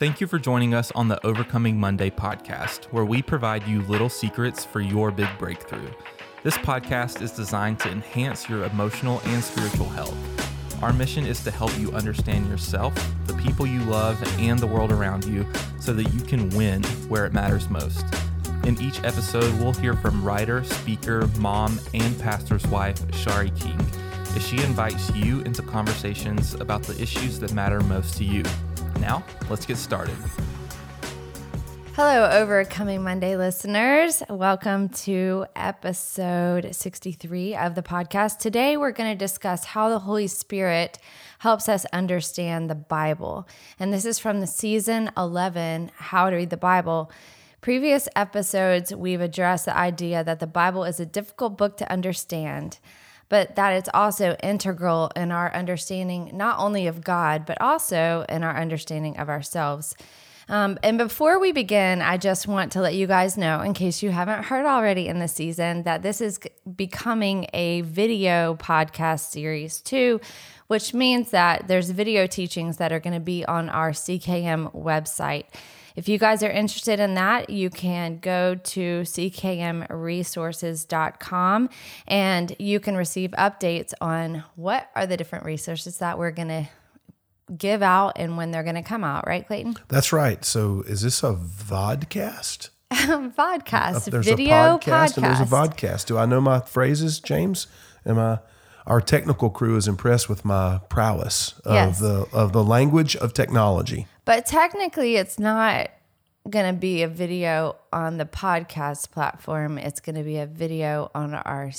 Thank you for joining us on the Overcoming Monday podcast, where we provide you little secrets for your big breakthrough. This podcast is designed to enhance your emotional and spiritual health. Our mission is to help you understand yourself, the people you love, and the world around you so that you can win where it matters most. In each episode, we'll hear from writer, speaker, mom, and pastor's wife, Shari King, as she invites you into conversations about the issues that matter most to you. Now, let's get started. Hello, Overcoming Monday listeners. Welcome to episode 63 of the podcast. Today, we're going to discuss how the Holy Spirit helps us understand the Bible. And this is from the season 11, How to Read the Bible. Previous episodes, we've addressed the idea that the Bible is a difficult book to understand, but that it's also integral in our understanding not only of God, but also in our understanding of ourselves. Um, and before we begin, I just want to let you guys know, in case you haven't heard already in the season, that this is becoming a video podcast series too, which means that there's video teachings that are going to be on our CKM website. If you guys are interested in that, you can go to ckmresources.com and you can receive updates on what are the different resources that we're going to give out and when they're going to come out, right, Clayton? That's right. So is this a vodcast? vodcast, Uh, there's video a podcast, podcast. and there's a vodcast. Do I know my phrases, James? Am I? Our technical crew is impressed with my prowess of Yes. the of the language of technology. But technically, it's not going to be a video on the podcast platform. It's going to be a video on our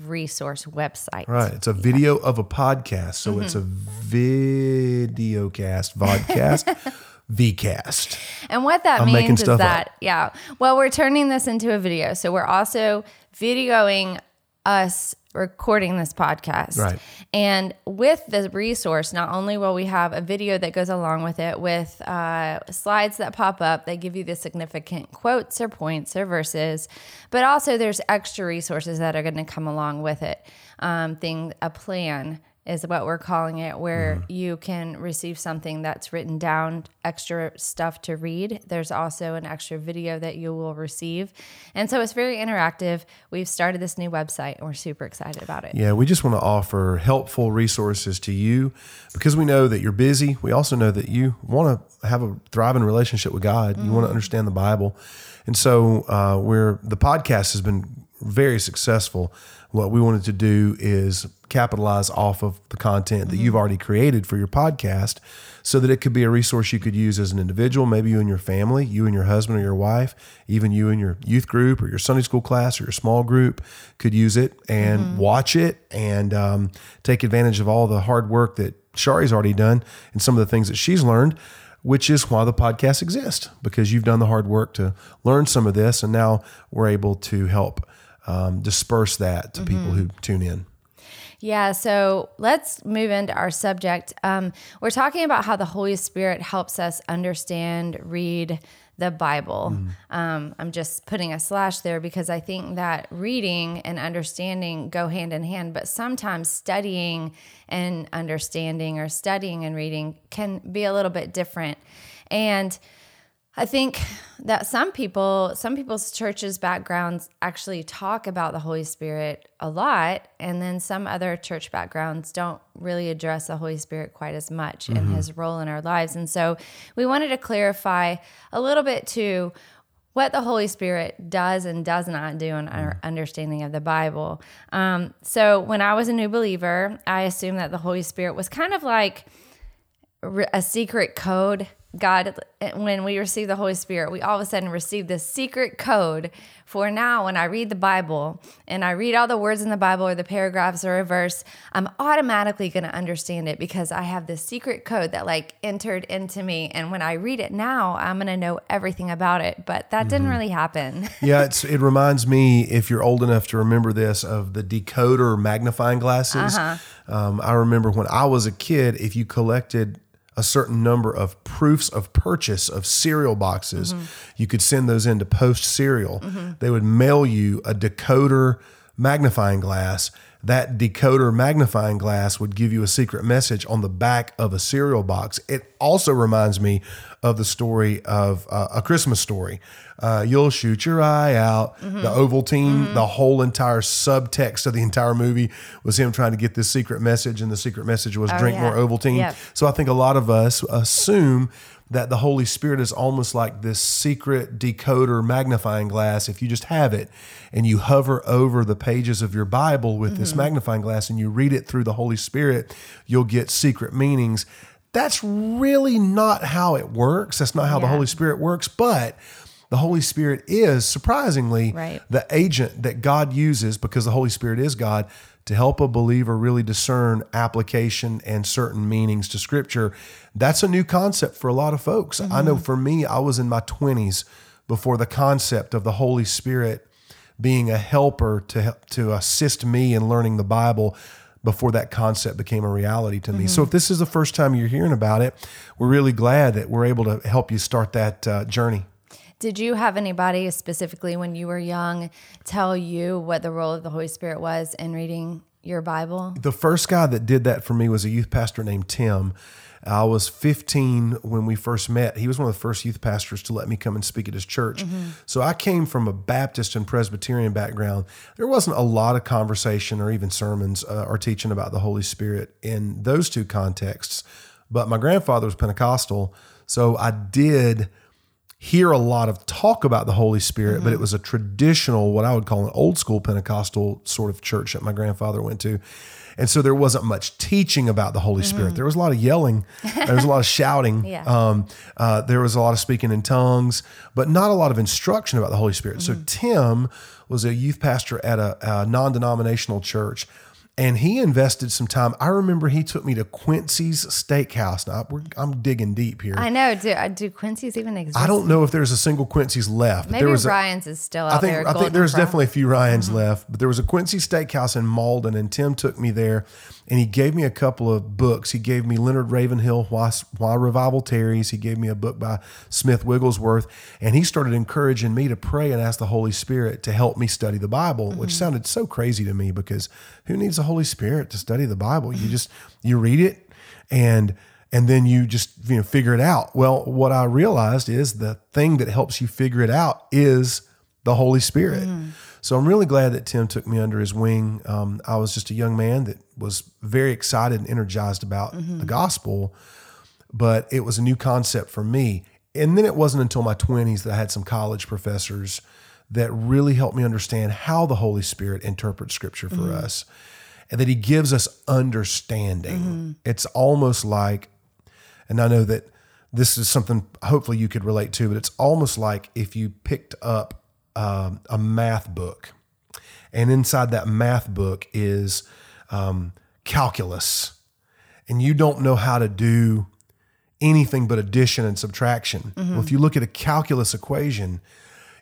resource website. Right. It's a video of a podcast, so it's a video cast, vodcast, vcast. And what that I'm means is that, up. yeah, well, we're turning this into a video. So we're also videoing us recording this podcast. Right. And with the resource, not only will we have a video that goes along with it with uh, slides that pop up that give you the significant quotes or points or verses, but also there's extra resources that are going to come along with it. Um, thing, a plan is what we're calling it, where Mm-hmm. you can receive something that's written down, extra stuff to read. There's also an extra video that you will receive. And so it's very interactive. We've started this new website and we're super excited about it. Yeah, we just want to offer helpful resources to you because we know that you're busy. We also know that you want to have a thriving relationship with God. You want to understand the Bible, and so uh, we're the podcast has been very successful. What we wanted to do is capitalize off of the content that you've already created for your podcast so that it could be a resource you could use as an individual, maybe you and your family, you and your husband or your wife, even you and your youth group or your Sunday school class or your small group could use it and watch it and um, take advantage of all the hard work that Shari's already done and some of the things that she's learned. Which is why the podcast exists because you've done the hard work to learn some of this, and now we're able to help um, disperse that to people who tune in. Yeah, so let's move into our subject. Um, we're talking about how the Holy Spirit helps us understand, read the Bible. Um, I'm just putting a slash there because I think that reading and understanding go hand in hand, but sometimes studying and understanding or studying and reading can be a little bit different. And I think that some people, some people's churches' backgrounds actually talk about the Holy Spirit a lot, and then some other church backgrounds don't really address the Holy Spirit quite as much and his role in our lives. And so we wanted to clarify a little bit to what the Holy Spirit does and does not do in our understanding of the Bible. Um, so when I was a new believer, I assumed that the Holy Spirit was kind of like a secret code. God, when we receive the Holy Spirit, we all of a sudden receive this secret code for now. When I read the Bible and I read all the words in the Bible or the paragraphs or a verse, I'm automatically going to understand it because I have this secret code that like entered into me. And when I read it now, I'm going to know everything about it. But that didn't really happen. Yeah, it's, it reminds me, if you're old enough to remember this, of the decoder magnifying glasses. Um, I remember when I was a kid, if you collected a certain number of proofs of purchase of cereal boxes, you could send those in to Post Cereal. Mm-hmm. They would mail you a decoder magnifying glass that decoder magnifying glass would give you a secret message on the back of a cereal box. It also reminds me of the story of uh, a Christmas story. Uh, you'll shoot your eye out. Mm-hmm. The Ovaltine, the whole entire subtext of the entire movie was him trying to get this secret message, and the secret message was drink Oh, yeah. more Ovaltine. Yep. So I think a lot of us assume that the Holy Spirit is almost like this secret decoder magnifying glass. If you just have it and you hover over the pages of your Bible with this mm-hmm. magnifying glass and you read it through the Holy Spirit, you'll get secret meanings. That's really not how it works. That's not how the Holy Spirit works, but the Holy Spirit is surprisingly Right. the agent that God uses because the Holy Spirit is God to help a believer really discern application and certain meanings to scripture. That's a new concept for a lot of folks. I know for me, I was in my 20s before the concept of the Holy Spirit being a helper to help, to assist me in learning the Bible before that concept became a reality to me. So if this is the first time you're hearing about it, we're really glad that we're able to help you start that uh, journey. Did you have anybody specifically when you were young tell you what the role of the Holy Spirit was in reading your Bible? The first guy that did that for me was a youth pastor named Tim. I was 15 when we first met. He was one of the first youth pastors to let me come and speak at his church. So I came from a Baptist and Presbyterian background. There wasn't a lot of conversation or even sermons uh, or teaching about the Holy Spirit in those two contexts. But my grandfather was Pentecostal. So I did hear a lot of talk about the Holy Spirit, but it was a traditional, what I would call an old school Pentecostal sort of church that my grandfather went to. And so there wasn't much teaching about the Holy Spirit. There was a lot of yelling, there was a lot of shouting, Yeah. um, uh, there was a lot of speaking in tongues, but not a lot of instruction about the Holy Spirit. So Tim was a youth pastor at a, a non denominational church. And he invested some time. I remember he took me to Quincy's Steakhouse. Now we're, I'm digging deep here. I know. Do, do Quincy's even exist? I don't know if there's a single Quincy's left. but Maybe there was a, Ryan's is still out I think there. I think there's definitely a few Ryans mm-hmm. left, but there was a Quincy Steakhouse in Mauldin, and Tim took me there, and he gave me a couple of books. He gave me Leonard Ravenhill, Why, Why Revival Tarries. He gave me a book by Smith Wigglesworth, and he started encouraging me to pray and ask the Holy Spirit to help me study the Bible, which mm-hmm. sounded so crazy to me because who needs the Holy Spirit to study the Bible? You just you read it and and then you just you know figure it out. Well, what I realized is the thing that helps you figure it out is the Holy Spirit. Mm. So I'm really glad that Tim took me under his wing. Um, I was just a young man that was very excited and energized about the mm-hmm. gospel, but it was a new concept for me. And then it wasn't until my 20s that I had some college professors that really helped me understand how the Holy Spirit interprets scripture for mm-hmm. us and that he gives us understanding. Mm-hmm. It's almost like, and I know that this is something hopefully you could relate to, but it's almost like if you picked up um, a math book, and inside that math book is um, calculus, and you don't know how to do anything but addition and subtraction. Well, if you look at a calculus equation,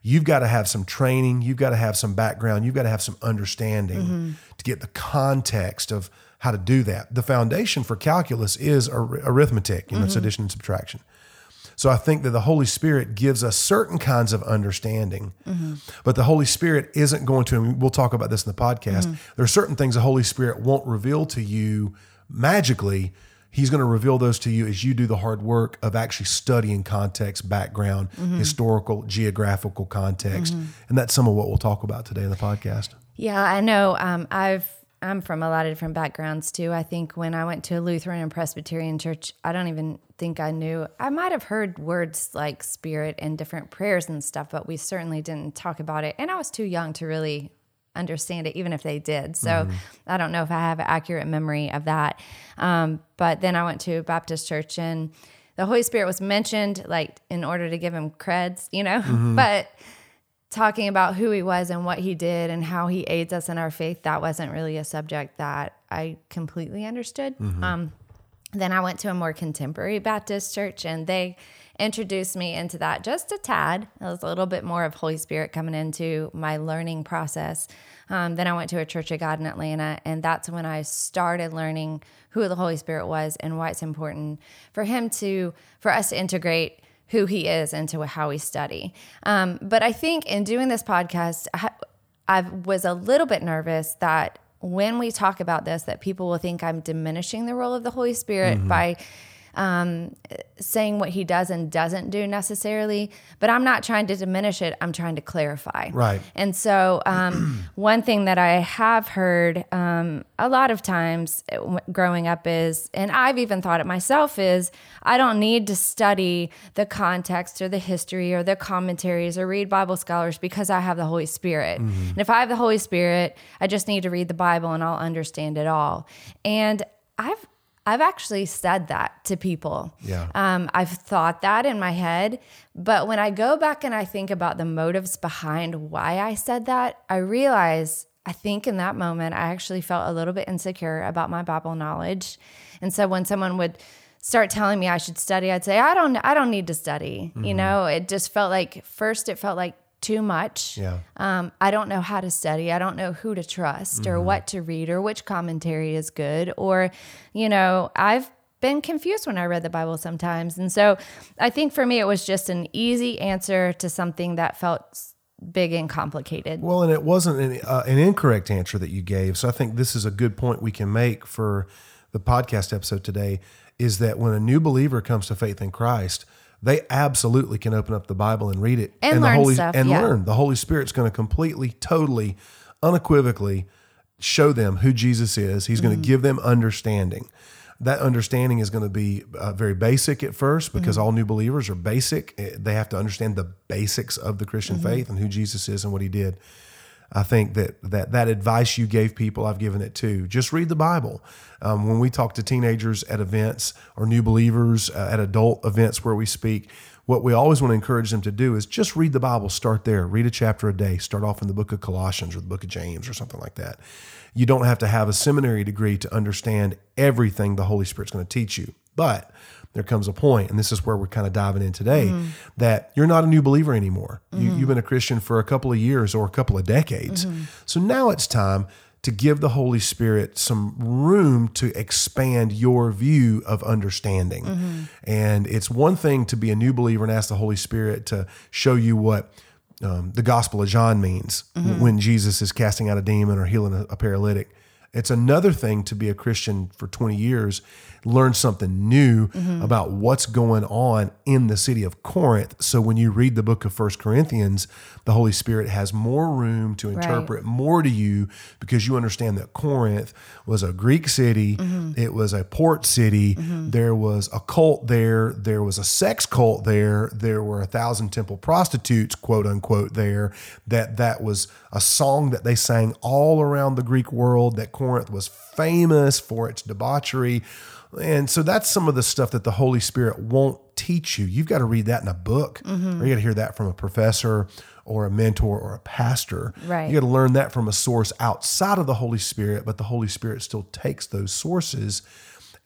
you've got to have some training, you've got to have some background, you've got to have some understanding to get the context of how to do that. The foundation for calculus is ar- arithmetic, you know, it's addition and subtraction. So I think that the Holy Spirit gives us certain kinds of understanding, but the Holy Spirit isn't going to, and we'll talk about this in the podcast. There are certain things the Holy Spirit won't reveal to you magically. He's going to reveal those to you as you do the hard work of actually studying context, background, historical, geographical context. And that's some of what we'll talk about today in the podcast. Yeah, I know. Um, I've I'm from a lot of different backgrounds too. I think when I went to a Lutheran and Presbyterian church, I don't even think I knew. I might have heard words like spirit and different prayers and stuff, but we certainly didn't talk about it. And I was too young to really understand it, even if they did. So I don't know if I have an accurate memory of that. Um, but then I went to a Baptist church and the Holy Spirit was mentioned, like in order to give him creds, you know. but talking about who he was and what he did and how he aids us in our faith, that wasn't really a subject that I completely understood. Um, then I went to a more contemporary Baptist church and they introduced me into that just a tad. It was a little bit more of Holy Spirit coming into my learning process. Um, then I went to a Church of God in Atlanta, and that's when I started learning who the Holy Spirit was and why it's important for Him to, for us to integrate who He is into how we study. Um, but I think in doing this podcast, I, I was a little bit nervous that when we talk about this, that people will think I'm diminishing the role of the Holy Spirit Mm-hmm. by um, saying what he does and doesn't do necessarily. But I'm not trying to diminish it. I'm trying to clarify. Right. And so, um, one thing that I have heard um, a lot of times uh, growing up is, and I've even thought it myself, is I don't need to study the context or the history or the commentaries or read Bible scholars because I have the Holy Spirit. And if I have the Holy Spirit, I just need to read the Bible and I'll understand it all. And I've I've actually said that to people. Yeah. Um, I've thought that in my head, but when I go back and I think about the motives behind why I said that, I realize I think in that moment I actually felt a little bit insecure about my Bible knowledge. And so when someone would start telling me I should study, I'd say, I don't I don't need to study. You know, it just felt like first it felt like too much. Yeah. Um, I don't know how to study. I don't know who to trust or what to read or which commentary is good. Or, you know, I've been confused when I read the Bible sometimes. And so I think for me, it was just an easy answer to something that felt big and complicated. Well, and it wasn't an, uh, an incorrect answer that you gave. So I think this is a good point we can make for the podcast episode today is that when a new believer comes to faith in Christ, they absolutely can open up the Bible and read it And the learn Holy stuff, and yeah. learn. The Holy Spirit's going to completely, totally, unequivocally show them who Jesus is. He's going Mm-hmm. to give them understanding. That understanding is going to be uh, very basic at first Mm-hmm. because all new believers are basic. Eh, They have to understand the basics of the Christian Mm-hmm. faith and who Jesus is and what he did. I think that that that advice you gave people, I've given it too. Just read the Bible. Um, when we talk to teenagers at events or new believers uh, at adult events where we speak, what we always want to encourage them to do is just read the Bible. Start there. Read a chapter a day. Start off in the book of Colossians or the book of James or something like that. You don't have to have a seminary degree to understand everything the Holy Spirit's going to teach you, but there comes a point, and this is where we're kind of diving in today, mm-hmm. that you're not a new believer anymore. You, mm-hmm. you've been a Christian for a couple of years or a couple of decades. Mm-hmm. So now it's time to give the Holy Spirit some room to expand your view of understanding. And it's one thing to be a new believer and ask the Holy Spirit to show you what um, the Gospel of John means when Jesus is casting out a demon or healing a, a paralytic. It's another thing to be a Christian for 20 years, learn something new mm-hmm. about what's going on in the city of Corinth. So when you read the book of First Corinthians, the Holy Spirit has more room to interpret more to you because you understand that Corinth was a Greek city, mm-hmm. it was a port city, mm-hmm. there was a cult there, there was a sex cult there, there were a thousand temple prostitutes, quote unquote, there. That that was a song that they sang all around the Greek world. That Corinth was famous for its debauchery. And so that's some of the stuff that the Holy Spirit won't teach you. You've got to read that in a book, mm-hmm. or you got to hear that from a professor or a mentor or a pastor. Right. You got to learn that from a source outside of the Holy Spirit, but the Holy Spirit still takes those sources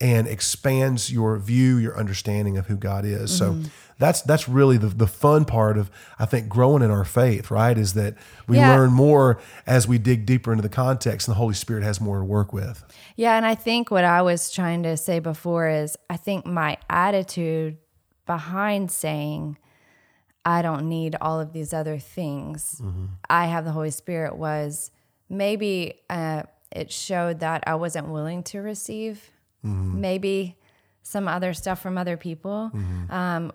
and expands your view, your understanding of who God is. Mm-hmm. So that's that's really the, the fun part of I think growing in our faith, right? Is that we Yeah. learn more as we dig deeper into the context and the Holy Spirit has more to work with. Yeah, and I think what I was trying to say before is I think my attitude behind saying I don't need all of these other things. I have the Holy Spirit was maybe uh, it showed that I wasn't willing to receive maybe some other stuff from other people. Um,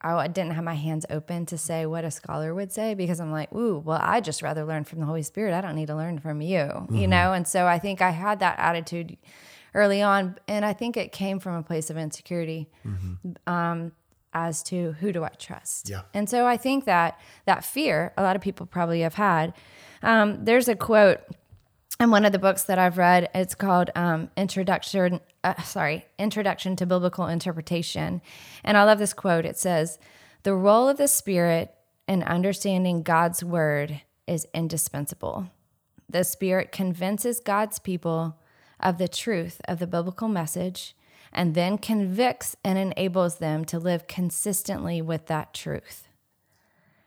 I didn't have my hands open to say what a scholar would say because I'm like, ooh, well, I just rather learn from the Holy Spirit. I don't need to learn from you, you know? And so I think I had that attitude early on. And I think it came from a place of insecurity um, as to who do I trust? Yeah. And so I think that that fear, a lot of people probably have had. Um, there's a quote in one of the books that I've read. It's called um, Introduction. Uh, sorry, Introduction to Biblical Interpretation, and I love this quote. It says, "The role of the Spirit in understanding God's word is indispensable. The Spirit convinces God's people of the truth of the biblical message." And then convicts and enables them to live consistently with that truth.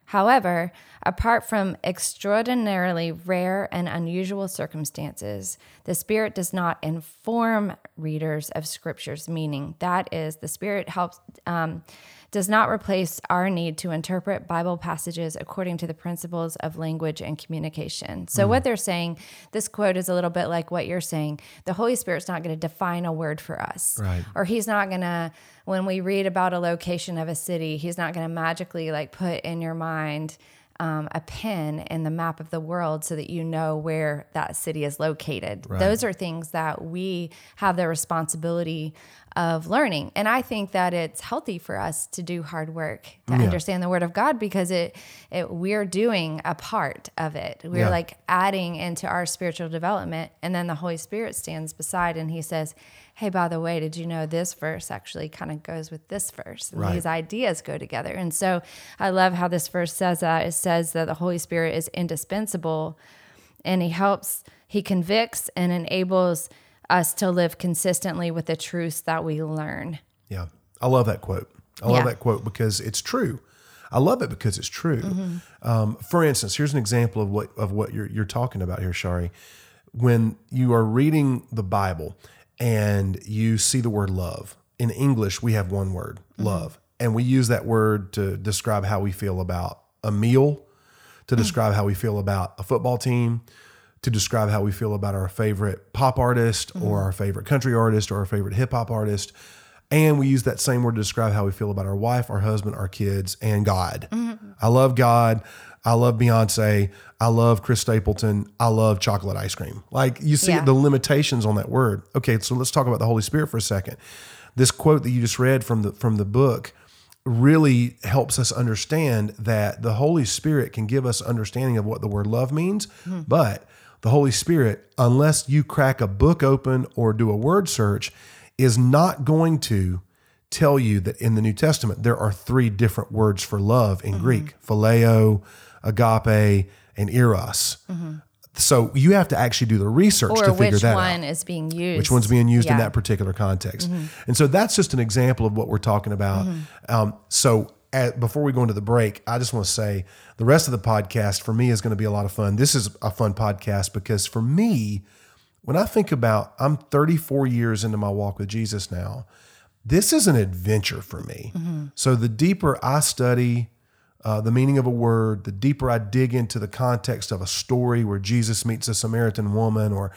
However, apart from extraordinarily rare and unusual circumstances, the Spirit does not inform readers of Scripture's meaning. That is, the Spirit helps, um, does not replace our need to interpret Bible passages according to the principles of language and communication. So, what they're saying, this quote is a little bit like what you're saying. The Holy Spirit's not going to define a word for us, Right. or He's not going to, when we read about a location of a city, He's not going to magically like put in your mind. Um, a pin in the map of the world so that you know where that city is located. Those are things that we have the responsibility of learning. And I think that it's healthy for us to do hard work to understand the word of God because it, it we're doing a part of it. We're Yeah. like adding into our spiritual development and then the Holy Spirit stands beside and he says, "Hey, by the way, did you know this verse actually kind of goes with this verse? And Right. these ideas go together." And so I love how this verse says that. It says that the Holy Spirit is indispensable and he helps he convicts and enables us to live consistently with the truths that we learn Yeah. I love that quote. I love Yeah. that quote because it's true. I love it because it's true. Um, for instance, here's an example of what of what you're you're talking about here, Shari. When you are reading the Bible and you see the word love in English, we have one word, mm-hmm. love, and we use that word to describe how we feel about a meal, to mm. describe how we feel about a football team, to describe how we feel about our favorite pop artist or mm. our favorite country artist or our favorite hip hop artist. And we use that same word to describe how we feel about our wife, our husband, our kids, and God. Mm-hmm. I love God. I love Beyonce. I love Chris Stapleton. I love chocolate ice cream. Like you see Yeah. the limitations on that word. Okay, so let's talk about the Holy Spirit for a second. This quote that you just read from the from the book really helps us understand that the Holy Spirit can give us understanding of what the word love means, hmm. but the Holy Spirit, unless you crack a book open or do a word search, is not going to tell you that in the New Testament there are three different words for love in mm-hmm. Greek: phileo, agape, and eros. So you have to actually do the research or to figure that out. which one is being used which one's being used in Yeah. Mm-hmm. that particular context. And so that's just an example of what we're talking about. Um, so at, before we go into the break, I just want to say the rest of the podcast for me is going to be a lot of fun. This is a fun podcast because for me, when I think about, I'm 34 years into my walk with Jesus now. This is an adventure for me. So the deeper I study, uh, the meaning of a word, the deeper I dig into the context of a story where Jesus meets a Samaritan woman or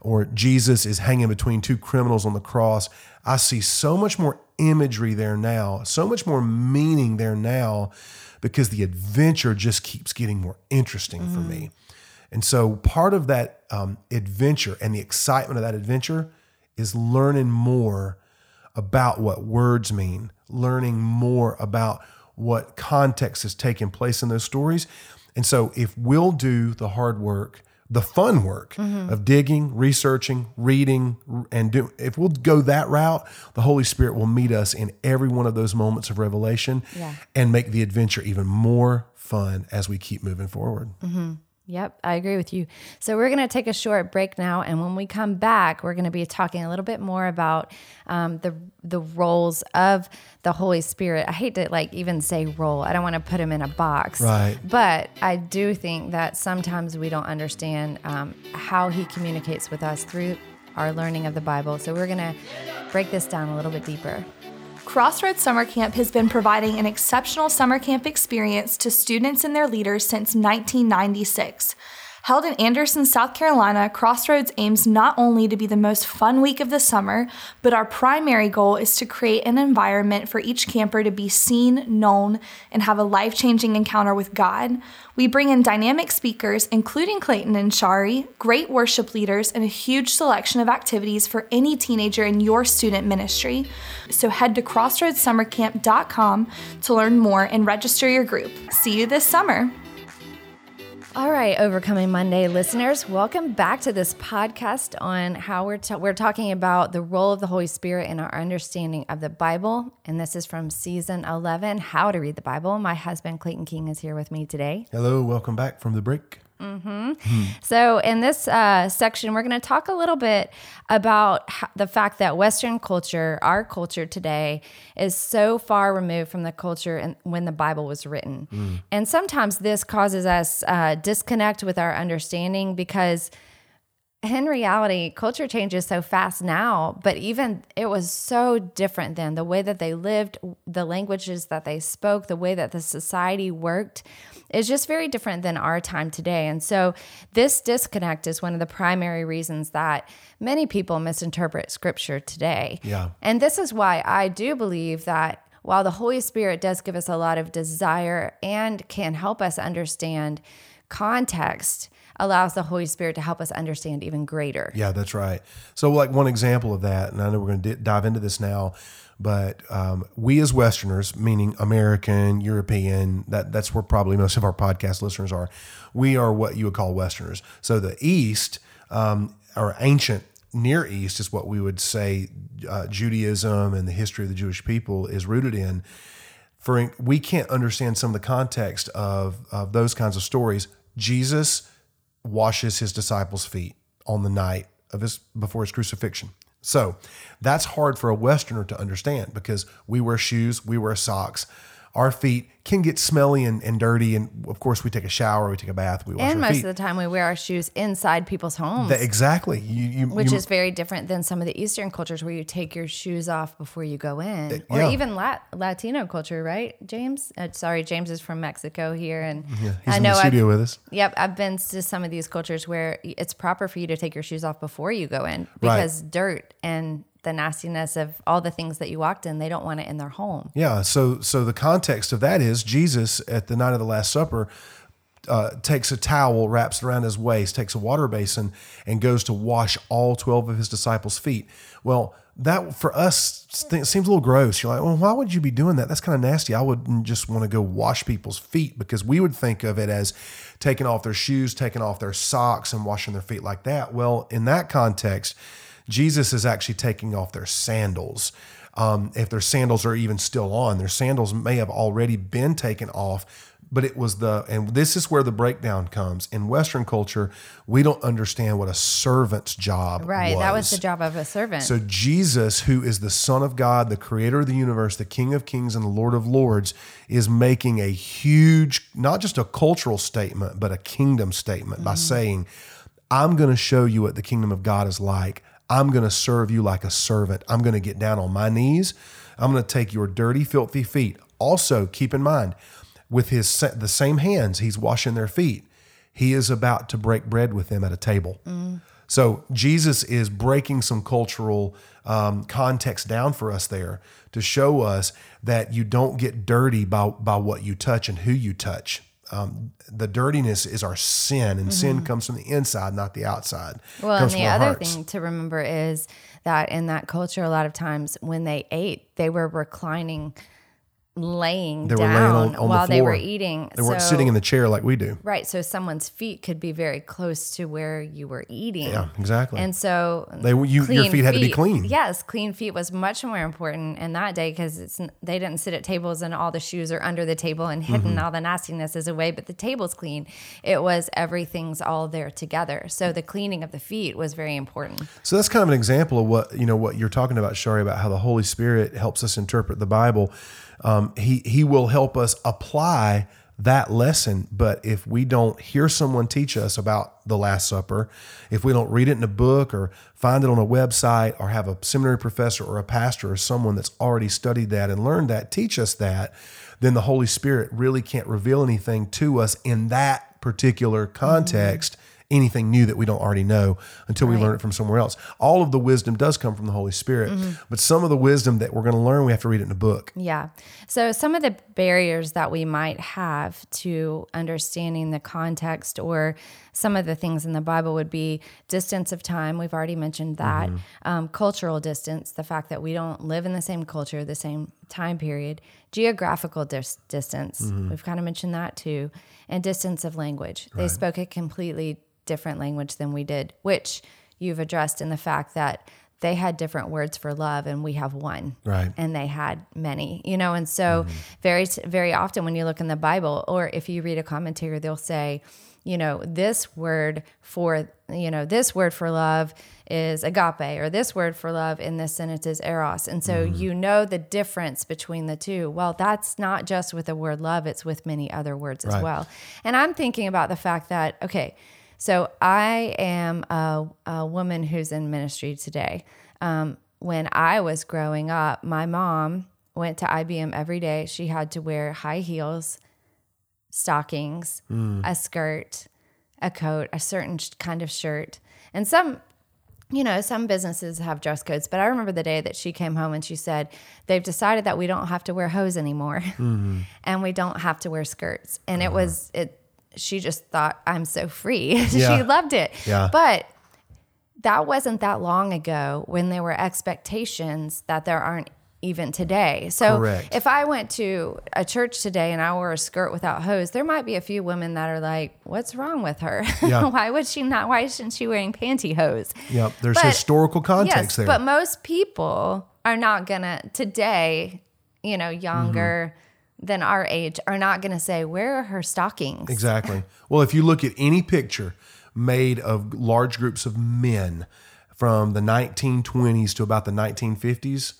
or Jesus is hanging between two criminals on the cross, I see so much more imagery there now, so much more meaning there now because the adventure just keeps getting more interesting for me. And so part of that um, adventure and the excitement of that adventure is learning more about what words mean, learning more about what context is taking place in those stories. And so if we'll do the hard work, the fun work mm-hmm. of digging, researching, reading, and do if we'll go that route, the Holy Spirit will meet us in every one of those moments of revelation Yeah. and make the adventure even more fun as we keep moving forward. Mm-hmm. Yep, I agree with you. So we're going to take a short break now, and when we come back, we're going to be talking a little bit more about um, the the roles of the Holy Spirit. I hate to like even say role. I don't want to put him in a box, Right. But I do think that sometimes we don't understand um, how he communicates with us through our learning of the Bible. So we're going to break this down a little bit deeper. Crossroads Summer Camp has been providing an exceptional summer camp experience to students and their leaders since 1996. Held in Anderson, South Carolina, Crossroads aims not only to be the most fun week of the summer, but our primary goal is to create an environment for each camper to be seen, known, and have a life changing encounter with God. We bring in dynamic speakers, including Clayton and Shari, great worship leaders, and a huge selection of activities for any teenager in your student ministry. So head to crossroadssummercamp.com to learn more and register your group. See you this summer. All right, Overcoming Monday listeners, welcome back to this podcast on how we're we're talking about the role of the Holy Spirit in our understanding of the Bible, and this is from season 11, How to Read the Bible. My husband Clayton King is here with me today. Hello, welcome back from the break. So, in this uh, section, we're going to talk a little bit about ho- the fact that Western culture, our culture today, is so far removed from the culture and when the Bible was written. And sometimes this causes us uh, disconnect with our understanding because in reality, culture changes so fast now, but even it was so different then. The way that they lived, the languages that they spoke, the way that the society worked is just very different than our time today. And so, this disconnect is one of the primary reasons that many people misinterpret scripture today. Yeah. And this is why I do believe that while the Holy Spirit does give us a lot of desire and can help us understand context, allows the Holy Spirit to help us understand even greater. Yeah, that's right. So, like one example of that, and I know we're going to d- dive into this now, but um, we as Westerners, meaning American, European, that that's where probably most of our podcast listeners are. We are what you would call Westerners. So the East, um, or ancient Near East, is what we would say uh, Judaism and the history of the Jewish people is rooted in. For we can't understand some of the context of of those kinds of stories. Jesus washes his disciples' feet on the night of his before his crucifixion. So that's hard for a Westerner to understand because we wear shoes, we wear socks. Our feet can get smelly and, and dirty. And of course, we take a shower, we take a bath, we wash And our most feet. of the time, we wear our shoes inside people's homes. That- exactly. You, you, which you- is very different than some of the Eastern cultures where you take your shoes off before you go in, or yeah. even Lat- Latino culture, right, James? Uh, sorry, James is from Mexico here, and he's I in know the I've, with us. Yep, I've been to some of these cultures where it's proper for you to take your shoes off before you go in Right. because dirt and the nastiness of all the things that you walked in, they don't want it in their home. Yeah. So so the context of that is Jesus at the night of the Last Supper uh, takes a towel, wraps it around his waist, takes a water basin, and goes to wash all twelve of his disciples' feet. Well, that for us seems a little gross. You're like, well, why would you be doing that? That's kind of nasty. I wouldn't just want to go wash people's feet because we would think of it as taking off their shoes, taking off their socks, and washing their feet like that. Well, in that context, Jesus is actually taking off their sandals. Um, if their sandals are even still on, their sandals may have already been taken off. But it was the, and this is where the breakdown comes. In Western culture, we don't understand what a servant's job Right, that was the job of a servant. so Jesus, who is the Son of God, the creator of the universe, the King of Kings and the Lord of Lords, is making a huge, not just a cultural statement, but a kingdom statement by saying, I'm going to show you what the kingdom of God is like. I'm going to serve you like a servant. I'm going to get down on my knees. I'm going to take your dirty, filthy feet. Also, keep in mind, with his the same hands he's washing their feet, he is about to break bread with them at a table. So Jesus is breaking some cultural um, context down for us there to show us that you don't get dirty by by what you touch and who you touch. Um, the dirtiness is our sin, and sin comes from the inside, not the outside. Mm-hmm. Well, and the other hearts. thing to remember is that in that culture, a lot of times when they ate, they were reclining, laying They were laying down on, on while the they were eating. They weren't sitting in the chair like we do. right. So someone's feet could be very close to where you were eating. Yeah, exactly. And so They- you- your clean feet had to be clean. Yes, clean feet was much more important in that day because it's they didn't sit at tables and all the shoes are under the table and hidden Mm-hmm. all the nastiness is away, but the table's clean. It was everything's all there together. So the cleaning of the feet was very important. So that's kind of an example of what you know what you're talking about, Shari, about how the Holy Spirit helps us interpret the Bible. Um, he He will help us apply that lesson. But if we don't hear someone teach us about the Last Supper, if we don't read it in a book or find it on a website or have a seminary professor or a pastor or someone that's already studied that and learned that teach us that, then the Holy Spirit really can't reveal anything to us in that particular context anything new that we don't already know until we learn it from somewhere else. All of the wisdom does come from the Holy Spirit, mm-hmm. but some of the wisdom that we're going to learn, we have to read it in a book. Yeah. So some of the barriers that we might have to understanding the context or some of the things in the Bible would be distance of time. We've already mentioned that. Mm-hmm. Um, cultural distance, the fact that we don't live in the same culture, the same time period. Geographical dis- distance. Mm-hmm. We've kind of mentioned that too. And distance of language. They spoke a completely different language than we did, which you've addressed in the fact that they had different words for love and we have one. Right. and they had many you know? And so mm-hmm. very very often when you look in the bible or if you read a commentator they'll say you know this word for you know this word for love is agape or this word for love in this sentence is eros. And so mm-hmm. you know the difference between the two. Well that's not just with the word love it's with many other words as well. And i'm thinking about the fact that okay So I am a, a woman who's in ministry today. Um, when I was growing up, my mom went to IBM every day. She had to wear high heels, stockings, hmm. a skirt, a coat, a certain sh- kind of shirt. And some, you know, some businesses have dress codes, but I remember the day that she came home and she said, they've decided that we don't have to wear hose anymore hmm. and we don't have to wear skirts. And it uh-huh. was, it, she just thought, I'm so free. Yeah. she loved it. Yeah. But that wasn't that long ago when there were expectations that there aren't even today. So Correct. if I went to a church today and I wore a skirt without hose, there might be a few women that are like, "What's wrong with her? Yeah. why would she not? Why isn't she wearing pantyhose?" Yep. There's But- historical context yes, there. but most people are not gonna today. You know, younger Mm-hmm. Than our age are not gonna say, "Where are her stockings?" Exactly. Well, if you look at any picture made of large groups of men from the 1920s to about the 1950s,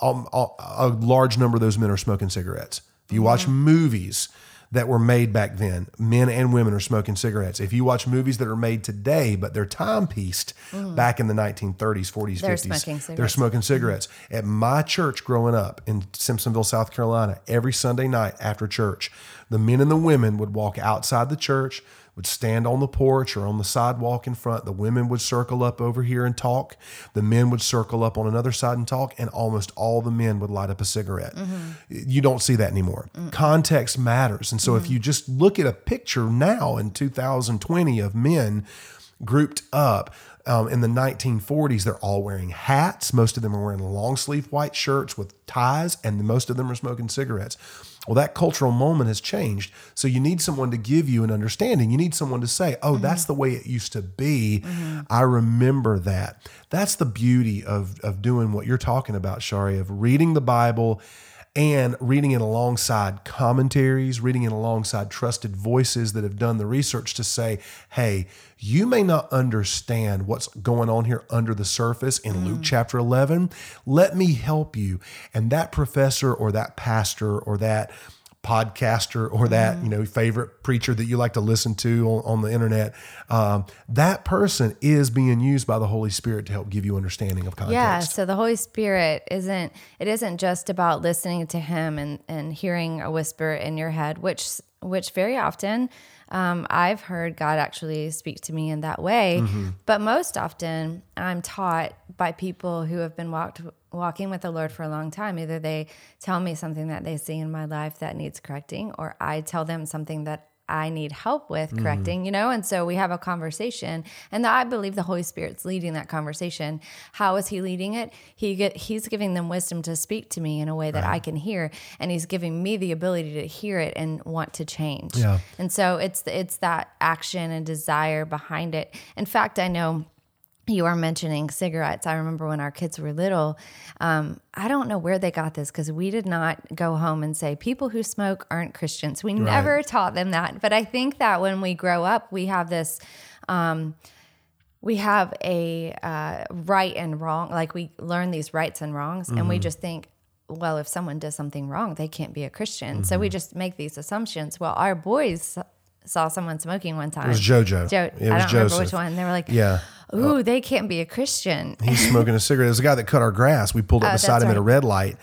um, a a large number of those men are smoking cigarettes. If you watch movies that were made back then, men and women are smoking cigarettes. If you watch movies that are made today, but they're timepieced mm. back in the 1930s, 40s, They're 50s, smoking they're smoking mm-hmm. cigarettes. At my church growing up in Simpsonville, South Carolina, every Sunday night after church, the men and the women would walk outside the church, would stand on the porch or on the sidewalk in front. The women would circle up over here and talk. The men would circle up on another side and talk, and almost all the men would light up a cigarette. You don't see that anymore. Context matters. And so if you just look at a picture now in 2020 of men grouped up. Um, in the 1940s, they're all wearing hats. Most of them are wearing long sleeve white shirts with ties, and most of them are smoking cigarettes. Well, that cultural moment has changed. So you need someone to give you an understanding. You need someone to say, oh, that's mm-hmm. the way it used to be. Mm-hmm. I remember that. That's the beauty of, of doing what you're talking about, Shari, of reading the Bible and reading it alongside commentaries, reading it alongside trusted voices that have done the research to say, hey, you may not understand what's going on here under the surface in Luke mm. chapter 11. Let me help you. And that professor or that pastor or that podcaster or that you know favorite preacher that you like to listen to on, on the internet um, that person is being used by the holy spirit to help give you understanding of context. Yeah, so the Holy Spirit isn't it isn't just about listening to him and and hearing a whisper in your head, which which very often um, I've heard God actually speak to me in that way. But most often I'm taught by people who have been walked walking with the Lord for a long time. Either they tell me something that they see in my life that needs correcting, or I tell them something that I need help with mm-hmm. correcting, you know? And so we have a conversation and I believe the Holy Spirit's leading that conversation. How is he leading it? He get, he's giving them wisdom to speak to me in a way that I can hear and he's giving me the ability to hear it and want to change. Yeah. And so it's it's that action and desire behind it. In fact, I know you are mentioning cigarettes. I remember when our kids were little. Um, I don't know where they got this because we did not go home and say people who smoke aren't Christians. We never taught them that. But I think that when we grow up, we have this. Um, we have a uh, right and wrong. Like we learn these rights and wrongs, and we just think, well, if someone does something wrong, they can't be a Christian. So we just make these assumptions. Well, our boys saw someone smoking one time. it was jojo Jo- it I was don't remember which one. They were like, yeah "Ooh, they can't be a Christian." He's smoking a cigarette. There's a guy that cut our grass. We pulled up Oh, beside him at a red light,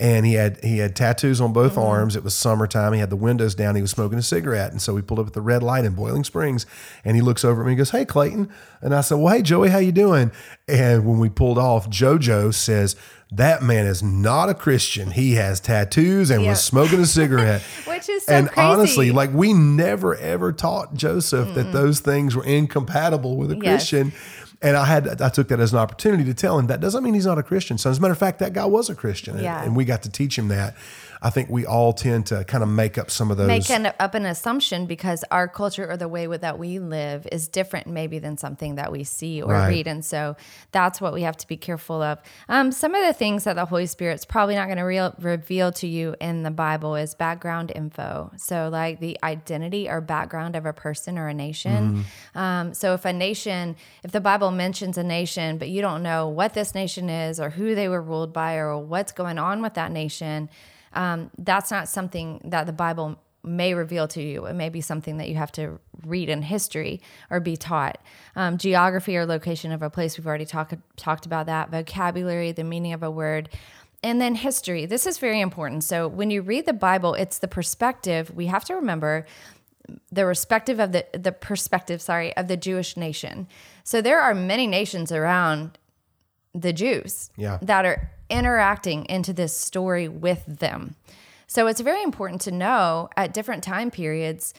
and he had he had tattoos on Mm-hmm. both arms. It was summertime. He had the windows down. He was smoking a cigarette, and so we pulled up at the red light in Boiling Springs, and he looks over at me. and goes, "Hey, Clayton," and I said, "Well, hey, Joey, how you doing?" And when we pulled off, JoJo says. That man is not a Christian. He has tattoos and was smoking a cigarette. Which is so and crazy. honestly, like we never ever taught Joseph that those things were incompatible with a Yes. Christian. And I had I took that as an opportunity to tell him that doesn't mean he's not a Christian. So as a matter of fact, that guy was a Christian, and, Yeah. and we got to teach him that. I think we all tend to kind of make up some of those. make an, up an assumption because our culture or the way that we live is different maybe than something that we see or Right. read and so that's what we have to be careful of um, some of the things that the holy spirit's probably not going to real reveal to you in the bible is background info so like the identity or background of a person or a nation um, so if a nation if the bible mentions a nation but you don't know what this nation is or who they were ruled by or what's going on with that nation um, that's not something that the Bible may reveal to you. It may be something that you have to read in history or be taught. Um, geography or location of a place, we've already talked talked about that. Vocabulary, the meaning of a word. And then history. This is very important. So when you read the Bible, it's the perspective. We have to remember the respective of the the perspective, sorry, of the Jewish nation. So there are many nations around the Jews Yeah. that are interacting into this story with them. So it's very important to know at different time periods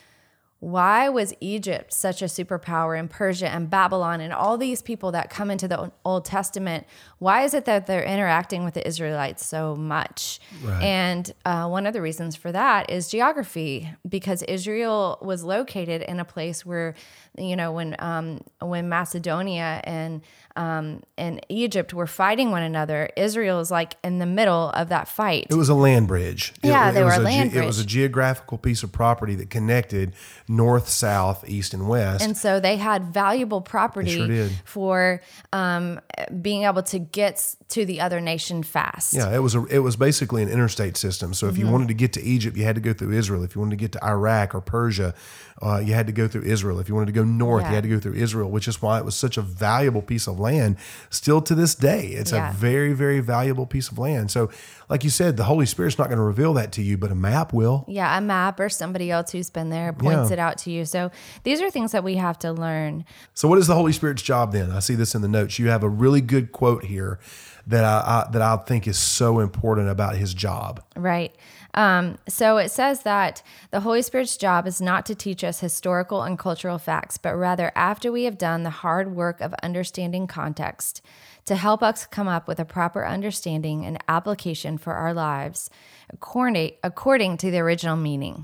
why was Egypt such a superpower and Persia and Babylon and all these people that come into the Old Testament? Why is it that they're interacting with the Israelites so much? And uh, one of the reasons for that is geography, because Israel was located in a place where, you know, when um, when Macedonia and um, and Egypt were fighting one another, Israel is like in the middle of that fight. It was a land bridge. Yeah, it, they was were a a ge- land It was a geographical piece of property that connected north, south, east, and west. And so they had valuable property sure for um, being able to get to the other nation fast. yeah, it was a, it was basically an interstate system. So if Mm-hmm. you wanted to get to Egypt, you had to go through Israel. If you wanted to get to Iraq or Persia, uh, you had to go through Israel. If you wanted to go north, Yeah. you had to go through Israel, which is why it was such a valuable piece of land. Still to this day, it's Yeah. a very very valuable piece of land. So, like you said, the Holy Spirit's not going to reveal that to you, but a map will. Yeah, a map or somebody else who's been there points Yeah. it out to you. So these are things that we have to learn. So, what is the Holy Spirit's job then? I see this in the notes. You have a really good quote here that I, I that I think is so important about his job. Right. Um, so it says that the Holy Spirit's job is not to teach us historical and cultural facts, but rather, after we have done the hard work of understanding context, to help us come up with a proper understanding and application for our lives according, according to the original meaning.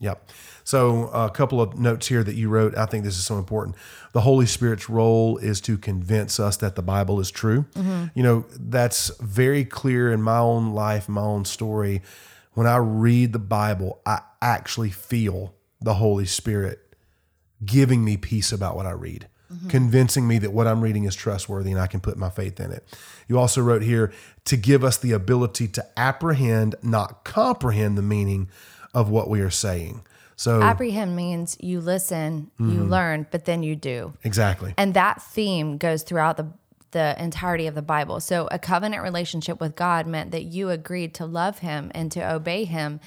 Yep. So, a couple of notes here that you wrote. I think this is so important. The Holy Spirit's role is to convince us that the Bible is true. You know, that's very clear in my own life, my own story. When I read the Bible, I actually feel the Holy Spirit giving me peace about what I read, mm-hmm. convincing me that what I'm reading is trustworthy and I can put my faith in it. You also wrote here to give us the ability to apprehend, not comprehend the meaning of what we are saying. So, Apprehend means you listen, you mm-hmm. learn, but then you do. exactly. And that theme goes throughout the the entirety of the Bible. So a covenant relationship with God meant that you agreed to love him and to obey him.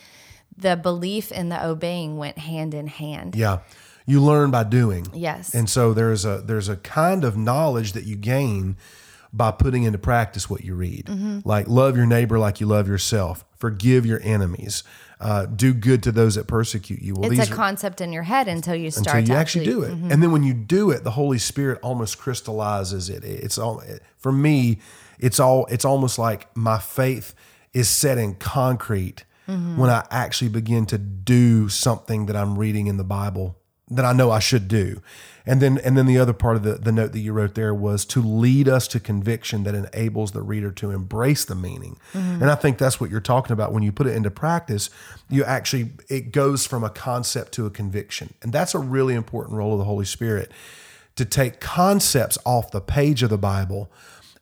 The belief in the obeying went hand in hand. Yeah. You learn by doing. Yes. And so there's a there's a kind of knowledge that you gain by putting into practice what you read. Mm-hmm. Like love your neighbor like you love yourself. Forgive your enemies. Uh, do good to those that persecute you. Well, it's a concept in your head until you start until you to actually, do it. And then when you do it, the Holy Spirit almost crystallizes it. It's all for me. It's all. It's almost like my faith is set in concrete when I actually begin to do something that I'm reading in the Bible that I know I should do. And then and then the other part of the, the note that you wrote there was to lead us to conviction that enables the reader to embrace the meaning. Mm-hmm. And I think that's what you're talking about when you put it into practice, you actually it goes from a concept to a conviction. And that's a really important role of the Holy Spirit to take concepts off the page of the Bible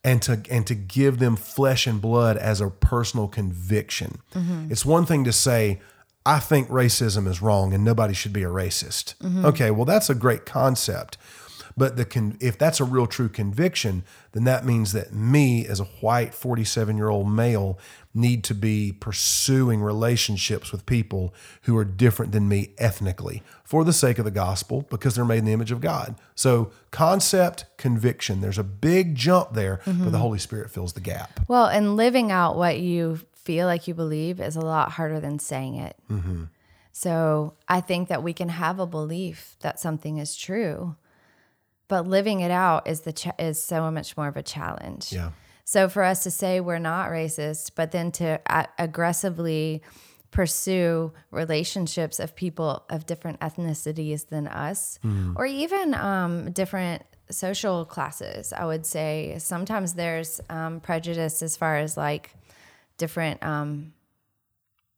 and to and to give them flesh and blood as a personal conviction. Mm-hmm. It's one thing to say I think racism is wrong and nobody should be a racist. Mm-hmm. Okay, well that's a great concept. But the con- if that's a real true conviction, then that means that me as a white 47-year-old male need to be pursuing relationships with people who are different than me ethnically for the sake of the gospel because they're made in the image of God. So, concept, conviction, there's a big jump there, but the mm-hmm. Holy Spirit fills the gap. Well, and living out what you feel like you believe is a lot harder than saying it. Mm-hmm. So I think that we can have a belief that something is true, but living it out is the ch- is so much more of a challenge. Yeah. So for us to say we're not racist, but then to a- aggressively pursue relationships of people of different ethnicities than us, or even um, different social classes, I would say sometimes there's um, prejudice as far as like different, um,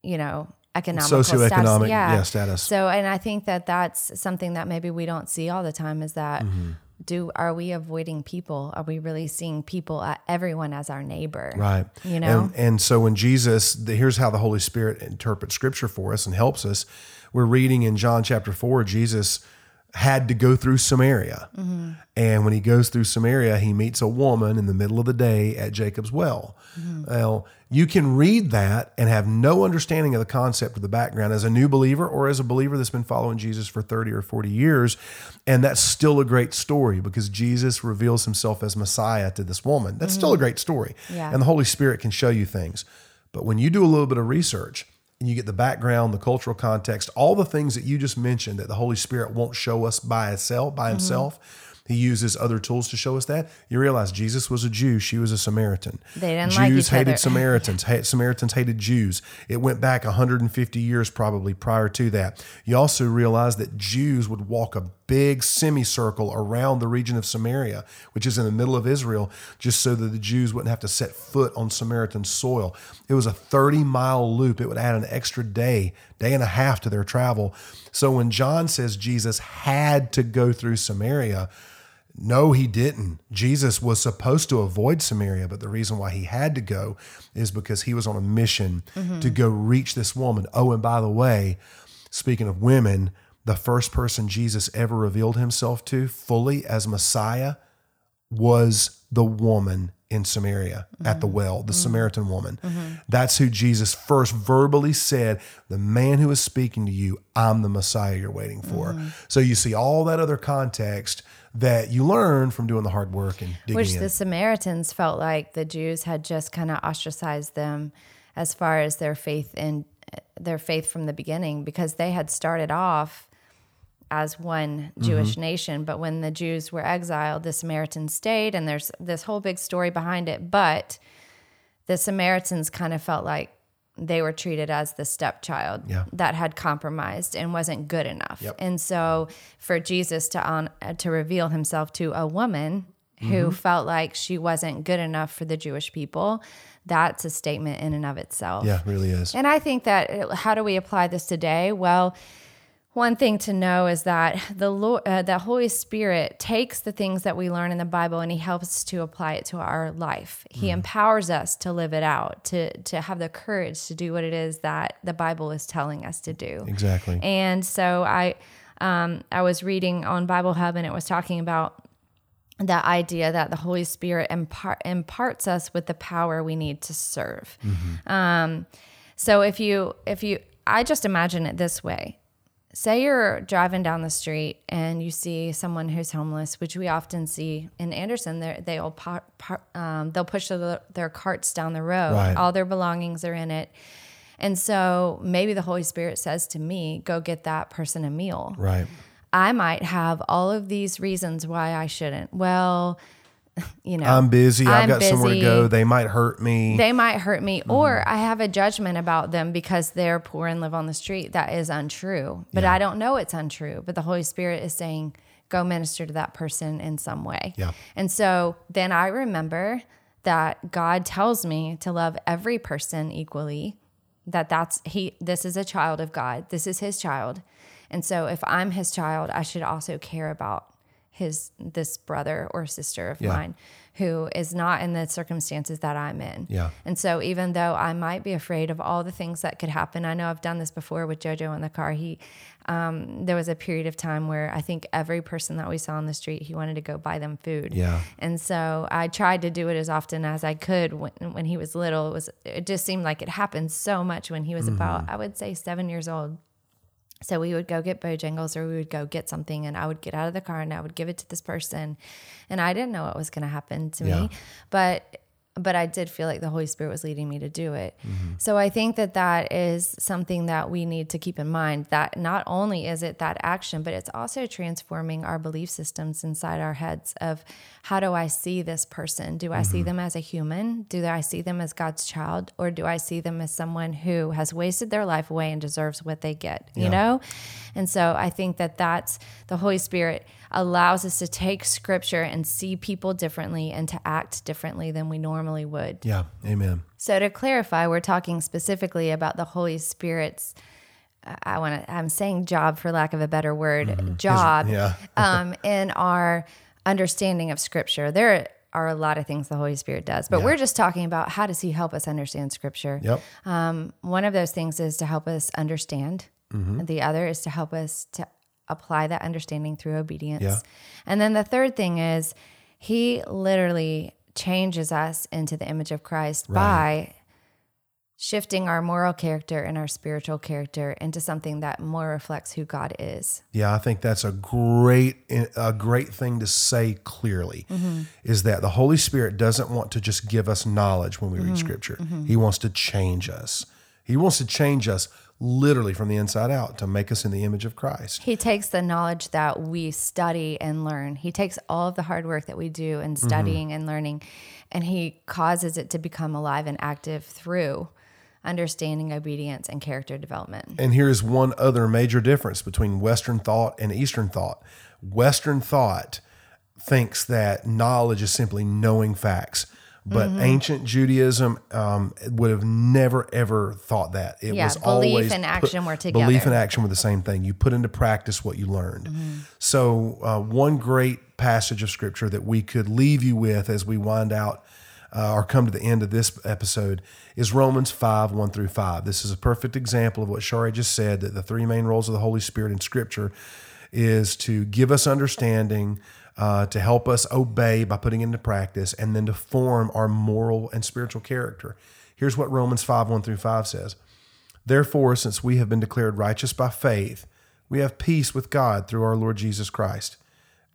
you know, economical Socioeconomic, status. yeah, status. So, and I think that that's something that maybe we don't see all the time is that Mm-hmm. do are we avoiding people? Are we really seeing people, uh, everyone as our neighbor? Right. You know? And, and so when Jesus, the, here's how the Holy Spirit interprets scripture for us and helps us. We're reading in John chapter 4, Jesus had to go through Samaria. And when he goes through Samaria, he meets a woman in the middle of the day at Jacob's well. Well, you can read that and have no understanding of the concept of the background as a new believer or as a believer that's been following Jesus for 30 or 40 years. And that's still a great story because Jesus reveals himself as Messiah to this woman. That's still a mm. great story. Yeah. And the Holy Spirit can show you things. But when you do a little bit of research, and you get the background, the cultural context, all the things that you just mentioned that the Holy Spirit won't show us by itself, by mm-hmm. himself. He uses other tools to show us that. You realize Jesus was a Jew, she was a Samaritan. They didn't Jews like each hated other. Samaritans. Ha- Samaritans hated Jews. It went back 150 years probably prior to that. You also realize that Jews would walk a big semicircle around the region of Samaria, which is in the middle of Israel, just so that the Jews wouldn't have to set foot on Samaritan soil. It was a 30 mile loop. It would add an extra day, day and a half to their travel. So when John says Jesus had to go through Samaria, no, he didn't. Jesus was supposed to avoid Samaria, but the reason why he had to go is because he was on a mission mm-hmm. to go reach this woman. Oh, and by the way, speaking of women, the first person Jesus ever revealed himself to fully as Messiah was the woman in Samaria at the mm-hmm. well, the mm-hmm. Samaritan woman. That's who Jesus first verbally said, The man who is speaking to you, I'm the Messiah you're waiting for. So you see all that other context that you learn from doing the hard work and digging Which in. the Samaritans felt like the Jews had just kind of ostracized them as far as their faith in their faith from the beginning because they had started off as one Jewish Mm-hmm. nation, but when the Jews were exiled, the Samaritans stayed, and there's this whole big story behind it. But the Samaritans kind of felt like they were treated as the stepchild Yeah. that had compromised and wasn't good enough. Yep. And so for Jesus to on uh, to reveal himself to a woman Mm-hmm. who felt like she wasn't good enough for the Jewish people, that's a statement in and of itself. yeah, it really is. And I think that uh, how do we apply this today? Well, one thing to know is that the Lord, uh, the Holy Spirit takes the things that we learn in the Bible and He helps to apply it to our life. He empowers us to live it out, to to have the courage to do what it is that the Bible is telling us to do. Exactly. And so I, um, I was reading on Bible Hub, and it was talking about that idea that the Holy Spirit impart, imparts us with the power we need to serve. Um, so if you, if you, I just imagine it this way. Say you're driving down the street and you see someone who's homeless, which we often see in Anderson. They'll par, par, um, they'll push their, their carts down the road. Right. All their belongings are in it. And so maybe the Holy Spirit says to me, go get that person a meal. right. I might have all of these reasons why I shouldn't. Well, you know, I'm busy. I've I'm got somewhere to go. They might hurt me. They might hurt me, Mm-hmm. or I have a judgment about them because they're poor and live on the street. That is untrue, but I don't know it's untrue. But the Holy Spirit is saying, go minister to that person in some way. Yeah. And so then I remember that God tells me to love every person equally. That that's he. This is a child of God. This is His child, and so if I'm His child, I should also care about his this brother or sister of Yeah. mine who is not in the circumstances that I'm in. Yeah. And so even though I might be afraid of all the things that could happen, I know I've done this before with Jojo in the car. He um, there was a period of time where I think every person that we saw on the street, he wanted to go buy them food. Yeah. And so I tried to do it as often as I could when, when he was little. It was it just seemed like it happened so much when he was Mm-hmm. about I would say seven years old. So we would go get Bojangles or we would go get something and I would get out of the car and I would give it to this person. And I didn't know what was going to happen to Yeah. me, but but I did feel like the Holy Spirit was leading me to do it. Mm-hmm. So I think that that is something that we need to keep in mind that not only is it that action, but it's also transforming our belief systems inside our heads of how do I see this person? Do I see Mm-hmm. them as a human? Do I see them as God's child? Or do I see them as someone who has wasted their life away and deserves what they get? You know? And so I think that that's the Holy Spirit allows us to take scripture and see people differently and to act differently than we normally would. Yeah. Amen. So to clarify, we're talking specifically about the Holy Spirit's I want to I'm saying job for lack of a better word, job yeah. um in our understanding of scripture. There are a lot of things the Holy Spirit does, but we're just talking about how does he help us understand scripture? Yep. Um, one of those things is to help us understand. Mm-hmm. The other is to help us to apply that understanding through obedience. Yeah. And then the third thing is he literally changes us into the image of Christ by shifting our moral character and our spiritual character into something that more reflects who God is. Yeah, I think that's a great a great thing to say clearly mm-hmm. is that the Holy Spirit doesn't want to just give us knowledge when we read mm-hmm. scripture. Mm-hmm. He wants to change us. He wants to change us literally from the inside out to make us in the image of Christ. He takes the knowledge that we study and learn. He takes all of the hard work that we do in mm-hmm. studying and learning and he causes it to become alive and active through understanding, obedience, and character development. And here's one other major difference between Western thought and Eastern thought. Western thought thinks that knowledge is simply knowing facts. But Mm-hmm. ancient Judaism um, would have never ever thought that. It Yeah, was belief and put- action were Belief and action were the same thing. You put into practice what you learned. Mm-hmm. So uh, one great passage of scripture that we could leave you with as we wind out uh, or come to the end of this episode is Romans 5 1 through 5. This is a perfect example of what Shari just said that the three main roles of the Holy Spirit in Scripture is to give us understanding, uh, to help us obey by putting into practice, and then to form our moral and spiritual character. Here's what Romans 5 1 through 5 says Therefore, since we have been declared righteous by faith, we have peace with God through our Lord Jesus Christ.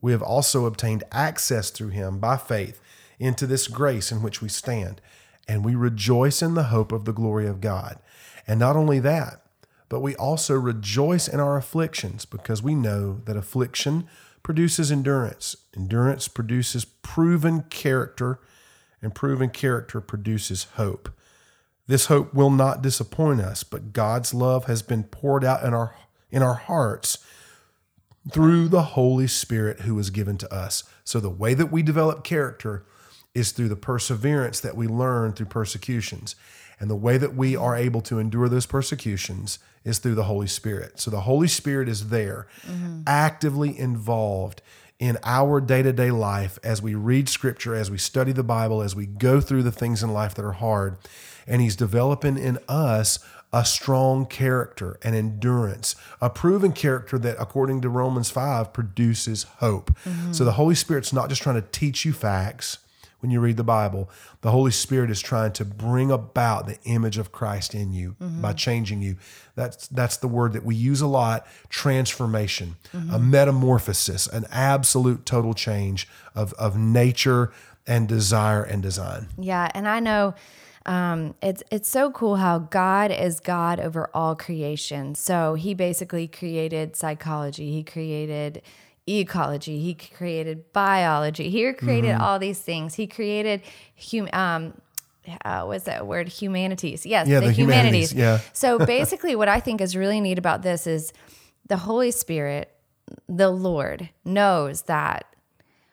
We have also obtained access through him by faith into this grace in which we stand, and we rejoice in the hope of the glory of God. And not only that, but we also rejoice in our afflictions because we know that affliction produces endurance. Endurance produces proven character, and proven character produces hope. This hope will not disappoint us, but God's love has been poured out in our in our hearts through the Holy Spirit who is given to us. So the way that we develop character is through the perseverance that we learn through persecutions. And the way that we are able to endure those persecutions is through the Holy Spirit. So the Holy Spirit is there, mm-hmm. actively involved in our day to day life as we read scripture, as we study the Bible, as we go through the things in life that are hard. And He's developing in us a strong character and endurance, a proven character that, according to Romans 5, produces hope. Mm-hmm. So the Holy Spirit's not just trying to teach you facts when you read the Bible. The Holy Spirit is trying to bring about the image of Christ in you by changing you. That's that's the word that we use a lot, transformation, a metamorphosis, an absolute total change of, of nature and desire and design. Yeah, and I know um, it's it's so cool how God is God over all creation. So He basically created psychology. He created ecology. He created biology. He created Mm-hmm. all these things. He created hum. Um, uh, what's that word? Humanities. Yes, Yeah, the humanities, yeah. So basically, what I think is really neat about this is the Holy Spirit, the Lord, knows that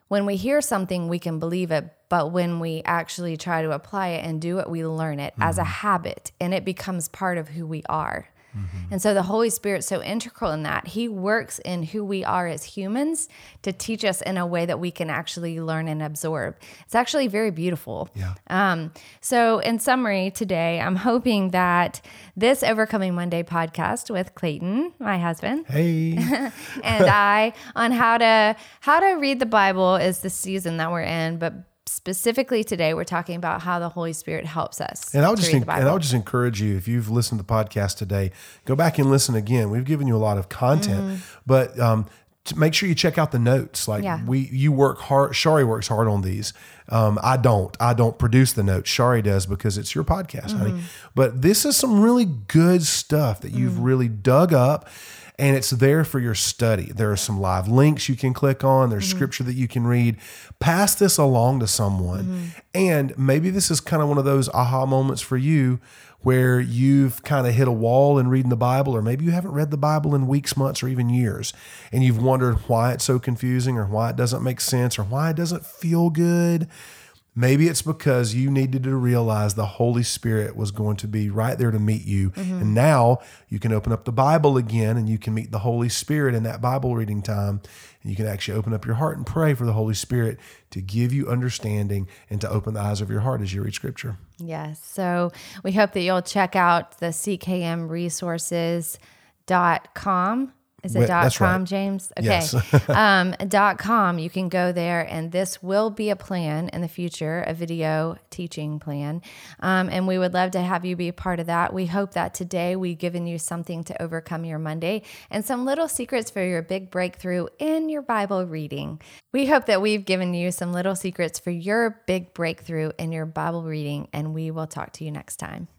when we hear something, we can believe it, but when we actually try to apply it and do it, we learn it as a habit and it becomes part of who we are. And so the Holy Spirit's so integral in that. He works in who we are as humans to teach us in a way that we can actually learn and absorb. It's actually very beautiful. Yeah. Um, so, in summary, today, I'm hoping that this Overcoming Monday podcast with Clayton, my husband, Hey. and I on how to how to read the Bible is the season that we're in, but specifically today we're talking about how the Holy Spirit helps us. And I would just en- and I would just encourage you if you've listened to the podcast today, go back and listen again. We've given you a lot of content, but um, to make sure you check out the notes. Like Mm-hmm. Yeah. we, you work hard. Shari works hard on these. Um, I don't. I don't produce the notes. Shari does because it's your podcast, honey. Mm-hmm. But this is some really good stuff that you've really dug up. And it's there for your study. There are some live links you can click on. There's mm-hmm. scripture that you can read. Pass this along to someone. Mm-hmm. And maybe this is kind of one of those aha moments for you where you've kind of hit a wall in reading the Bible, or maybe you haven't read the Bible in weeks, months, or even years, and you've wondered why it's so confusing, or why it doesn't make sense, or why it doesn't feel good. Maybe it's because you needed to realize the Holy Spirit was going to be right there to meet you. Mm-hmm. And now you can open up the Bible again and you can meet the Holy Spirit in that Bible reading time. And you can actually open up your heart and pray for the Holy Spirit to give you understanding and to open the eyes of your heart as you read Scripture. Yes. So we hope that you'll check out the ckmresources.com Is it dot com, right. James? Okay. Yes. um, dot com. You can go there, and this will be a plan in the future, a video teaching plan. Um, and we would love to have you be a part of that. We hope that today we've given you something to overcome your Monday and some little secrets for your big breakthrough in your Bible reading. We hope that we've given you some little secrets for your big breakthrough in your Bible reading, and we will talk to you next time.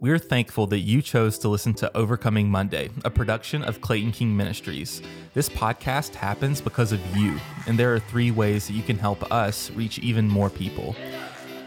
We're thankful that you chose to listen to Overcoming Monday, a production of Clayton King Ministries. This podcast happens because of you, and there are three ways that you can help us reach even more people.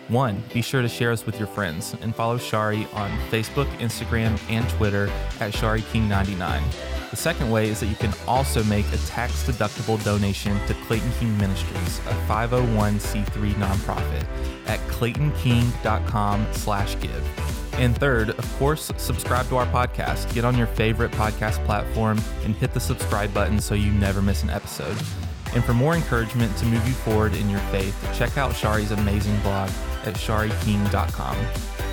One, be sure to share us with your friends and follow Shari on Facebook, Instagram, and Twitter at ShariKing99. The second way is that you can also make a tax deductible donation to Clayton King Ministries, a 501c3 nonprofit, at claytonking.com slash give. And third, of course, subscribe to our podcast. Get on your favorite podcast platform and hit the subscribe button so you never miss an episode. And for more encouragement to move you forward in your faith, check out Shari's amazing blog at shariking.com.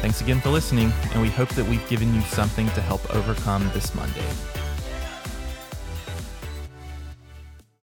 Thanks again for listening, and we hope that we've given you something to help overcome this Monday.